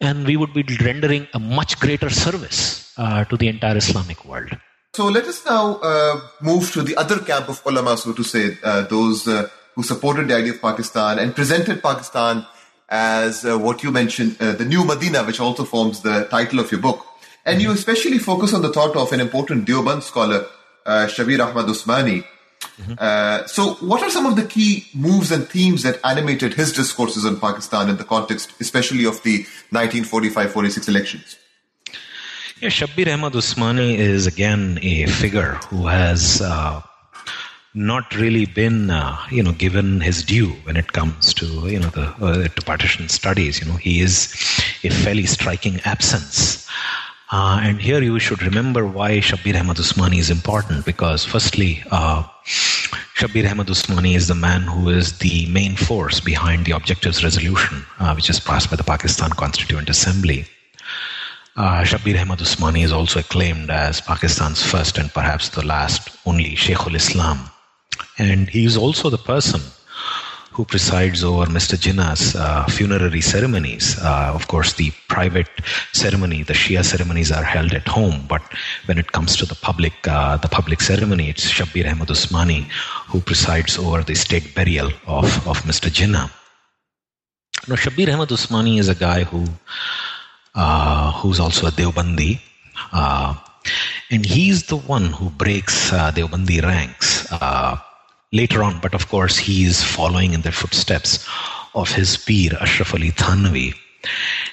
And we would be rendering a much greater service uh, to the entire Islamic world. So let us now uh, move to the other camp of ulama, so to say, uh, those uh, who supported the idea of Pakistan and presented Pakistan as uh, what you mentioned, uh, the new Medina, which also forms the title of your book. And you especially focus on the thought of an important Deoband scholar, uh, Shabir Ahmad Usmani. Mm-hmm. so, what are some of the key moves and themes that animated his discourses on Pakistan in the context, especially of the 1945 46 elections? Yeah, Shabir Ahmad Usmani is again a figure who has uh, not really been, uh, you know, given his due when it comes to, you know, the uh, to partition studies. You know, he is a fairly striking absence. Uh, and here you should remember why Shabir Ahmad Usmani is important because, firstly, uh, Shabir Ahmad Usmani is the man who is the main force behind the Objectives Resolution, uh, which is passed by the Pakistan Constituent Assembly. Uh, Shabir Ahmad Usmani is also acclaimed as Pakistan's first and perhaps the last only Sheikhul Islam. And he is also the person who presides over Mr. Jinnah's uh, funerary ceremonies. Uh, of course, the private ceremony, the Shia ceremonies are held at home, but when it comes to the public, uh, the public ceremony, it's Shabir Ahmad Usmani who presides over the state burial of, of Mr. Jinnah. Now, Shabir Ahmad Usmani is a guy who uh, who's also a Deobandi. Uh, and he's the one who breaks uh, Deobandi ranks uh, later on, but of course, he is following in the footsteps of his peer, Ashraf Ali Thanvi.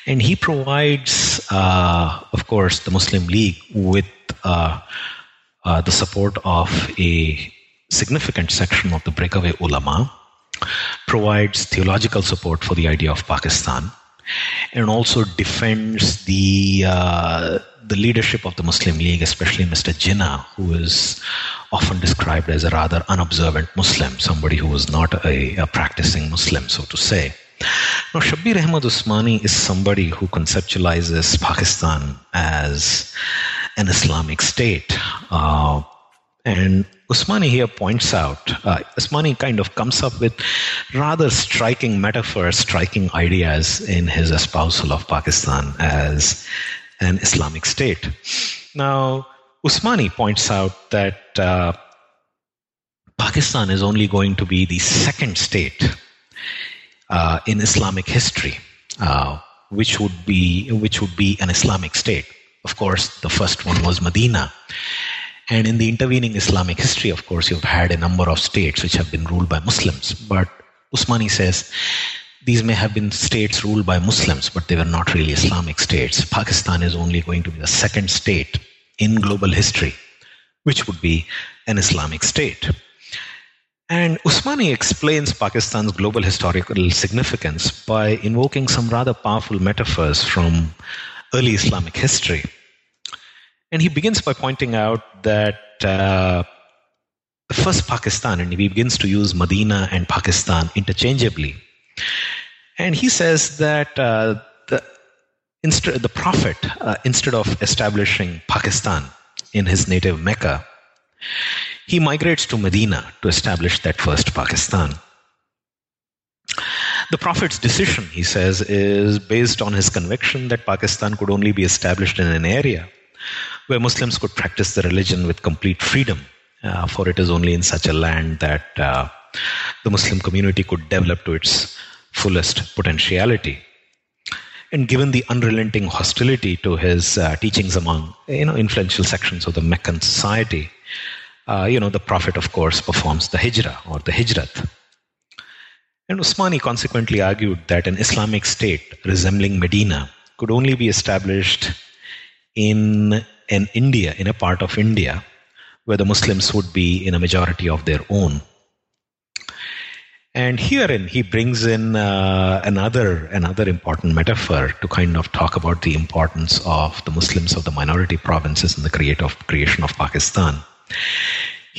And he provides, uh, of course, the Muslim League with the support of a significant section of the breakaway ulama provides theological support for the idea of Pakistan and also defends the uh, the leadership of the Muslim League, especially Mr. Jinnah, who is often described as a rather unobservant Muslim, somebody who was not a, a practicing Muslim, so to say. Now, Shabir Ahmad Usmani is somebody who conceptualizes Pakistan as an Islamic state. Uh, and Usmani here points out, uh, Usmani kind of comes up with rather striking metaphors, striking ideas in his espousal of Pakistan as an Islamic state. Now, Usmani points out that uh, Pakistan is only going to be the second state uh, in Islamic history, uh, which would be which would be an Islamic state. Of course, the first one was Medina. And in the intervening Islamic history, of course, you've had a number of states which have been ruled by Muslims. But Usmani says these may have been states ruled by Muslims, but they were not really Islamic states. Pakistan is only going to be the second state in global history, which would be an Islamic state. And Usmani explains Pakistan's global historical significance by invoking some rather powerful metaphors from early Islamic history. And he begins by pointing out that uh, the first Pakistan, and he begins to use Medina and Pakistan interchangeably. And he says that uh, the, inst- the Prophet, uh, instead of establishing Pakistan in his native Mecca, he migrates to Medina to establish that first Pakistan. The Prophet's decision, he says, is based on his conviction that Pakistan could only be established in an area where Muslims could practice the religion with complete freedom, uh, for it is only in such a land that uh, the Muslim community could develop to its fullest potentiality. And given the unrelenting hostility to his uh, teachings among you know influential sections of the Meccan society, uh, you know the Prophet, of course, performs the hijrah or the hijrat. And Usmani consequently argued that an Islamic state resembling Medina could only be established in in India, in a part of India, where the Muslims would be in a majority of their own. And herein he brings in uh, another another important metaphor to kind of talk about the importance of the Muslims of the minority provinces in the create of, creation of Pakistan.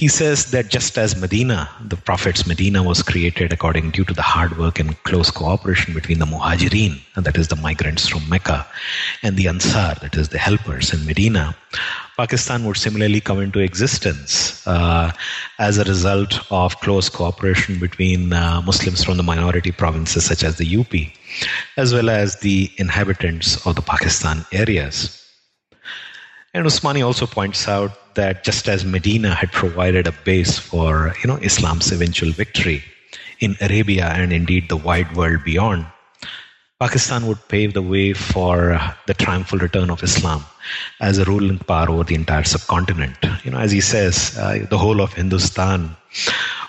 He says that just as Medina, the Prophet's Medina was created according due to the hard work and close cooperation between the Muhajirin, that is the migrants from Mecca, and the Ansar, that is the helpers in Medina, Pakistan would similarly come into existence uh, as a result of close cooperation between uh, Muslims from the minority provinces such as the UP, as well as the inhabitants of the Pakistan areas. And Usmani also points out that just as Medina had provided a base for you know Islam's eventual victory in Arabia and indeed the wide world beyond, Pakistan would pave the way for the triumphal return of Islam as a ruling power over the entire subcontinent. You know, as he says, uh, the whole of Hindustan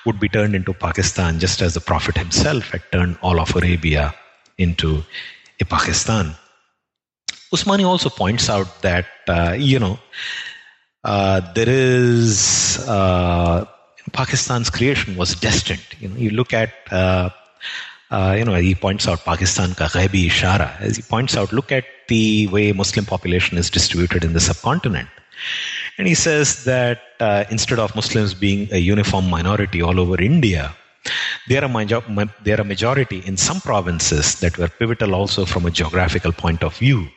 would be turned into Pakistan, just as the Prophet himself had turned all of Arabia into a Pakistan. Usmani also points out that uh, you know uh, there is uh, Pakistan's creation was destined. You know, you look at uh, uh, you know he points out Pakistan ka ghaibi ishara. As he points out, look at the way Muslim population is distributed in the subcontinent. And he says that uh, instead of Muslims being a uniform minority all over India, they are, a major- they are a majority in some provinces that were pivotal also from a geographical point of view.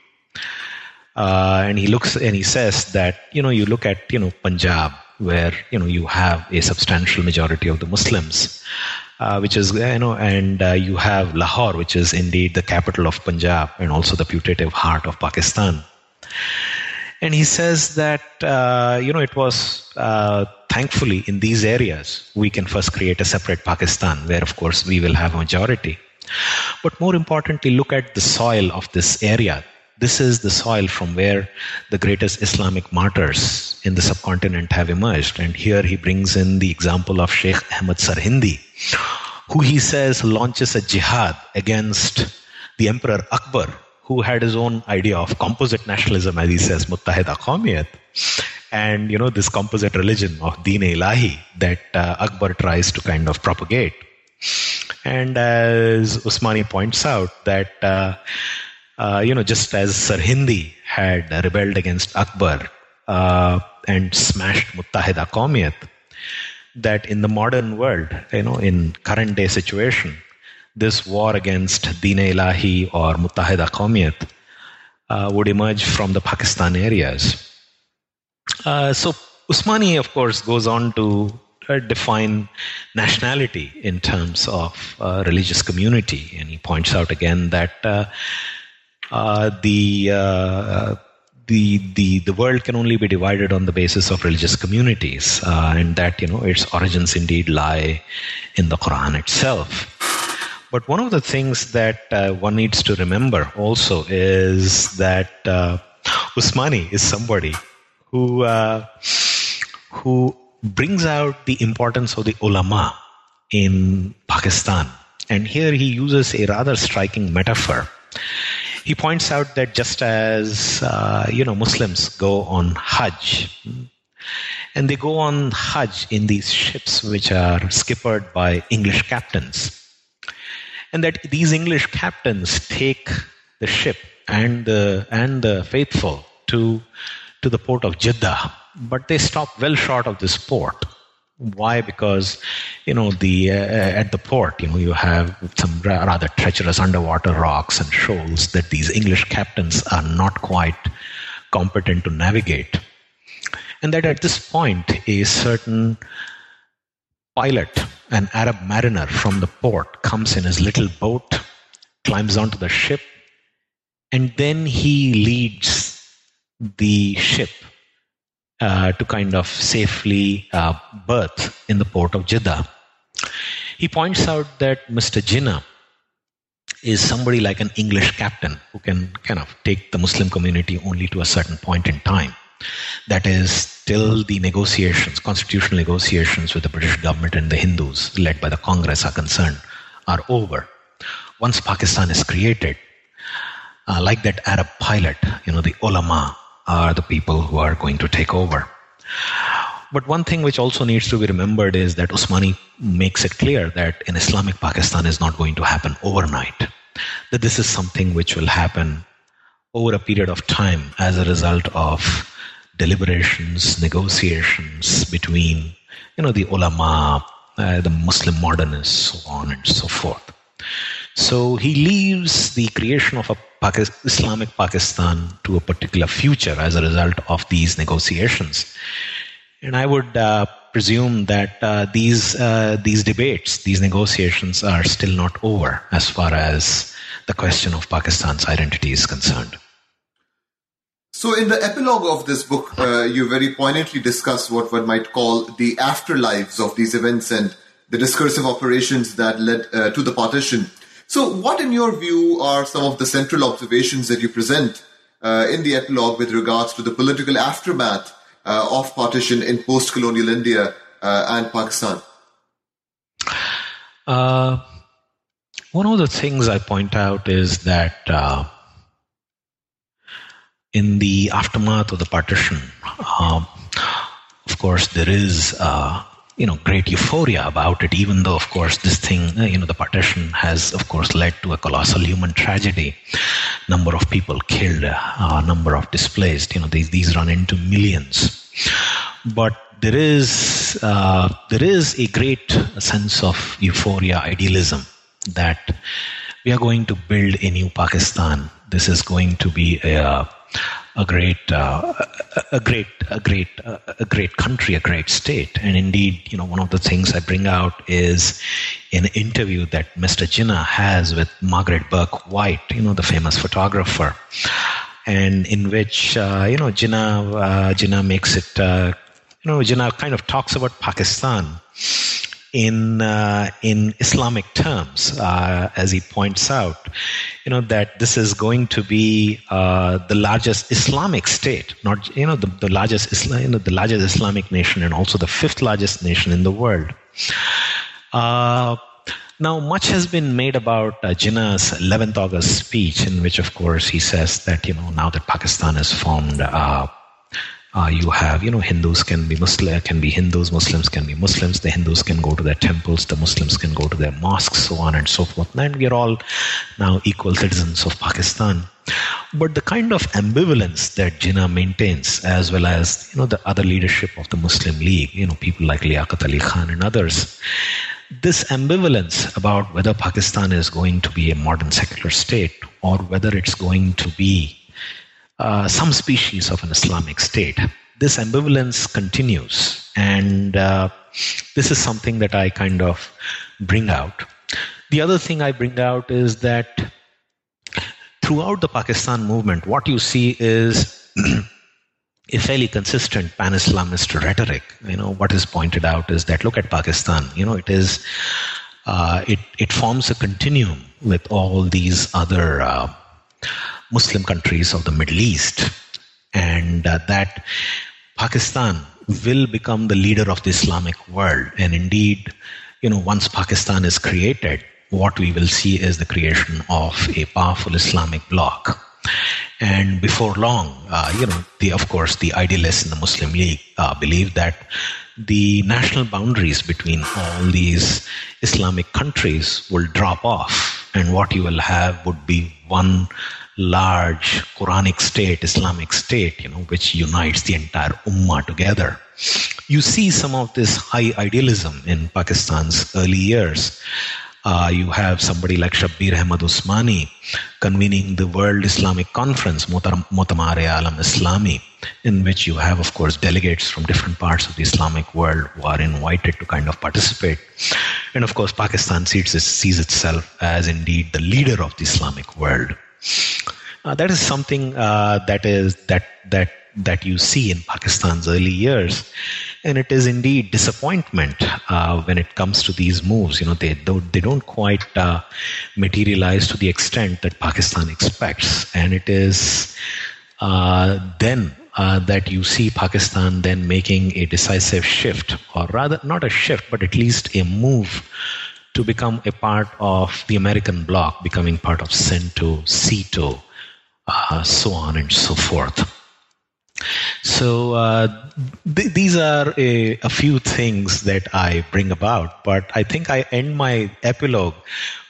Uh, and he looks and he says that you know you look at you know Punjab where you know you have a substantial majority of the Muslims, uh, which is you know, and uh, you have Lahore, which is indeed the capital of Punjab and also the putative heart of Pakistan. And he says that uh, you know it was uh, thankfully in these areas we can first create a separate Pakistan, where of course we will have a majority. But more importantly, look at the soil of this area this is the soil from where the greatest Islamic martyrs in the subcontinent have emerged. And here he brings in the example of Sheikh Ahmad Sarhindi, who he says launches a jihad against the Emperor Akbar, who had his own idea of composite nationalism, as he says, Muttahida Qawmiyat. And, you know, this composite religion of Deen Ilahi that uh, Akbar tries to kind of propagate. And as Usmani points out, that uh, uh, you know, just as Sirhindi had rebelled against Akbar uh, and smashed Muttahida Qawmiyat, that in the modern world, you know, in current day situation, this war against Deen Ilahi or Muttahida Qawmiyat uh, would emerge from the Pakistan areas. Uh, so Usmani, of course, goes on to uh, define nationality in terms of religious community, and he points out again that the the the the world can only be divided on the basis of religious communities, and that you know its origins indeed lie in the Quran itself. But one of the things that uh, one needs to remember also is that uh, Usmani is somebody who uh, who brings out the importance of the ulama in Pakistan, and here he uses a rather striking metaphor. He points out that just as uh, you know Muslims go on Hajj, and they go on Hajj in these ships which are skippered by English captains and that these English captains take the ship and the and the faithful to to the port of Jeddah, but they stop well short of this port. Why? Because you know the uh, at the port, you know, you have some rather treacherous underwater rocks and shoals that these English captains are not quite competent to navigate, and that at this point a certain pilot, an Arab mariner from the port, comes in his little boat, climbs onto the ship, and then he leads the ship uh, to kind of safely uh, berth in the port of Jeddah. He points out that Mr. Jinnah is somebody like an English captain who can kind of take the Muslim community only to a certain point in time. That is, till the negotiations, constitutional negotiations with the British government and the Hindus, led by the Congress, are concerned, are over. Once Pakistan is created, uh, like that Arab pilot, you know, the ulama are the people who are going to take over. But one thing which also needs to be remembered is that Usmani makes it clear that in Islamic Pakistan is not going to happen overnight. That this is something which will happen over a period of time as a result of deliberations, negotiations between, you know, the ulama, uh, the Muslim modernists, so on and so forth. So he leaves the creation of a Islamic Pakistan to a particular future as a result of these negotiations. And I would uh, presume that uh, these uh, these debates, these negotiations, are still not over as far as the question of Pakistan's identity is concerned. So, in the epilogue of this book, uh, you very poignantly discuss what one might call the afterlives of these events and the discursive operations that led uh, to the partition. So, what, in your view, are some of the central observations that you present uh, in the epilogue with regards to the political aftermath uh, of partition in post colonial India uh, and Pakistan? Uh, one of the things I point out is that in the aftermath of the partition, um, of course, there is uh, you know great euphoria about it. Even though, of course, this thing, uh, you know, the partition has, of course, led to a colossal human tragedy. Number of people killed, uh, number of displaced. You know, these these run into millions. But there is uh, there is a great sense of euphoria, idealism that we are going to build a new Pakistan. This is going to be a a great, uh, a great, a great, uh, a great country, a great state. And indeed, you know, one of the things I bring out is an interview that Mr. Jinnah has with Margaret Bourke-White, you know, the famous photographer, and in which uh, you know Jinnah, uh, Jinnah makes it, uh, you know, Jinnah kind of talks about Pakistan in uh, in Islamic terms, uh, as he points out, you know that this is going to be uh, the largest Islamic state, not you know the, the largest Islam, you know, the largest Islamic nation, and also the fifth largest nation in the world. Uh, now, much has been made about uh, Jinnah's 11th August speech, in which, of course, he says that you know now that Pakistan is formed. Uh, you have, you know, Hindus can be Muslim, can be Hindus, Muslims can be Muslims. The Hindus can go to their temples, the Muslims can go to their mosques, so on and so forth. And we are all now equal citizens of Pakistan. But the kind of ambivalence that Jinnah maintains, as well as you know the other leadership of the Muslim League, you know people like Liaquat Ali Khan and others, this ambivalence about whether Pakistan is going to be a modern secular state or whether it's going to be uh, some species of an Islamic state, this ambivalence continues, and uh, this is something that I kind of bring out. The other thing I bring out is that throughout the Pakistan movement, what you see is a fairly consistent pan-Islamist rhetoric. You know, what is pointed out is that look at Pakistan. You know, it is uh, it it forms a continuum with all these other uh, Muslim countries of the Middle East, and uh, that Pakistan will become the leader of the Islamic world. And indeed, you know, once Pakistan is created, what we will see is the creation of a powerful Islamic bloc. And before long, uh, you know, the, of course, the idealists in the Muslim League uh, believe that the national boundaries between all these Islamic countries will drop off, and what you will have would be one large Quranic state, Islamic state, you know, which unites the entire ummah together. You see some of this high idealism in Pakistan's early years. Uh, you have somebody like Shabbir Ahmad Usmani convening the World Islamic Conference, Mutamar Alam Islami, in which you have, of course, delegates from different parts of the Islamic world who are invited to kind of participate. And of course, Pakistan sees, sees itself as indeed the leader of the Islamic world. Uh, that is something uh, that is that that that you see in Pakistan's early years, and it is indeed disappointment uh, when it comes to these moves. You know, they don't they don't quite uh, materialize to the extent that Pakistan expects, and it is uh, then. Uh, that you see Pakistan then making a decisive shift, or rather, not a shift, but at least a move to become a part of the American bloc, becoming part of CENTO, SEATO, uh, so on and so forth. So uh, th- these are a, a, few things that I bring about, but I think I end my epilogue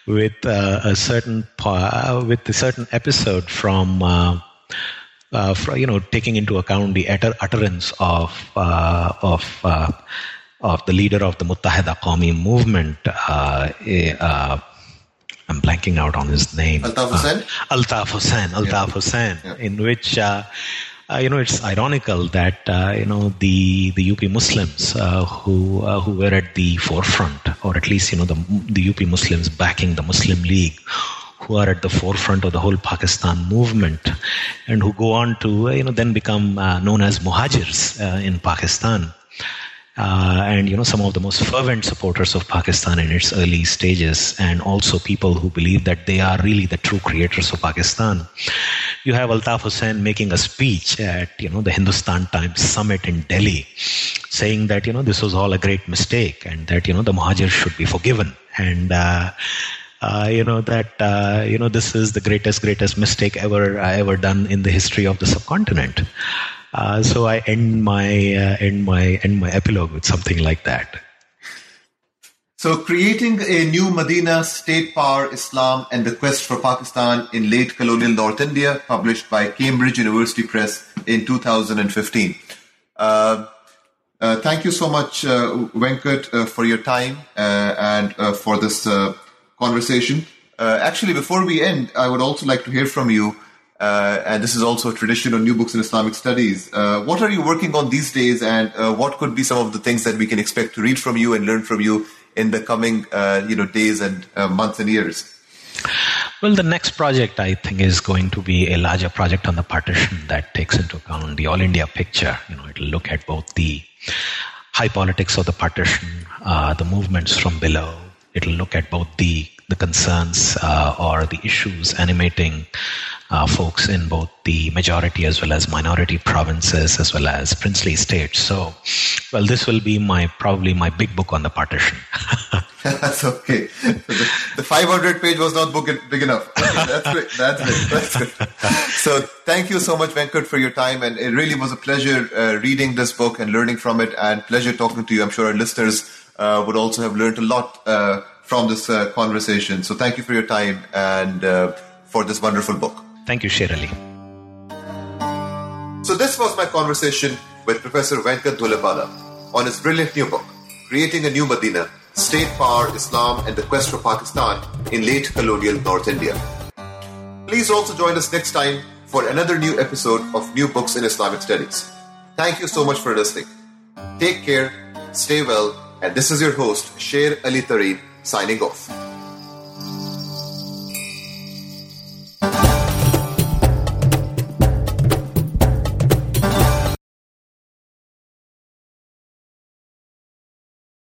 with uh, a certain uh, with a certain episode from. Uh, uh, you know, taking into account the utter- utterance of uh, of of the leader of the Muttahida Qawmi movement, I'm blanking out on his name. Altaf Hussain? Uh, Altaf Hussain. Altaf. Hussain, yeah. in which uh, uh, you know, it's ironical that uh, you know the the UP Muslims uh, who uh, who were at the forefront, or at least you know the the UP Muslims backing the Muslim League, who are at the forefront of the whole Pakistan movement, and who go on to you know then become uh, known as muhajirs uh, in Pakistan. Uh, and you know some of the most fervent supporters of Pakistan in its early stages, and also people who believe that they are really the true creators of Pakistan. You have Altaf Hussain making a speech at you know the Hindustan Times summit in Delhi, saying that you know this was all a great mistake, and that you know the Muhajirs should be forgiven, and. Uh, uh, you know that uh, you know this is the greatest greatest mistake ever ever done in the history of the subcontinent uh, so I end my uh, end my end my epilogue with something like that. So, creating a new Medina state power, Islam, and the quest for Pakistan in late colonial North India, published by Cambridge University Press in 2015. Uh, uh, thank you so much, uh, Venkat, uh, for your time uh, and for this conversation. actually, before we end, I would also like to hear from you uh, and this is also a tradition on new books in Islamic studies. Uh, what are you working on these days, and uh, what could be some of the things that we can expect to read from you and learn from you in the coming, uh, you know, days and uh, months and years? Well, the next project I think is going to be a larger project on the partition that takes into account the all India picture. You know, it'll look at both the high politics of the partition, uh, the movements from below. It'll look at both the the concerns or the issues animating uh, folks in both the majority as well as minority provinces as well as princely states. So, well, this will be my probably my big book on the partition. That's okay. The, the 500 page was not book, big enough. Okay, that's great. That's great. That's good. So thank you so much, Venkat, for your time. And it really was a pleasure uh, reading this book and learning from it and pleasure talking to you. I'm sure our listeners uh, would also have learned a lot uh, from this uh, conversation. So thank you for your time and uh, for this wonderful book. Thank you, Sher Ali. So, this was my conversation with Professor Venkat Dhulipala on his brilliant new book, Creating a New Medina State Power, Islam, and the Quest for Pakistan in Late Colonial North India. Please also join us next time for another new episode of New Books in Islamic Studies. Thank you so much for listening. Take care, stay well, and this is your host, Sher Ali Tareen, signing off.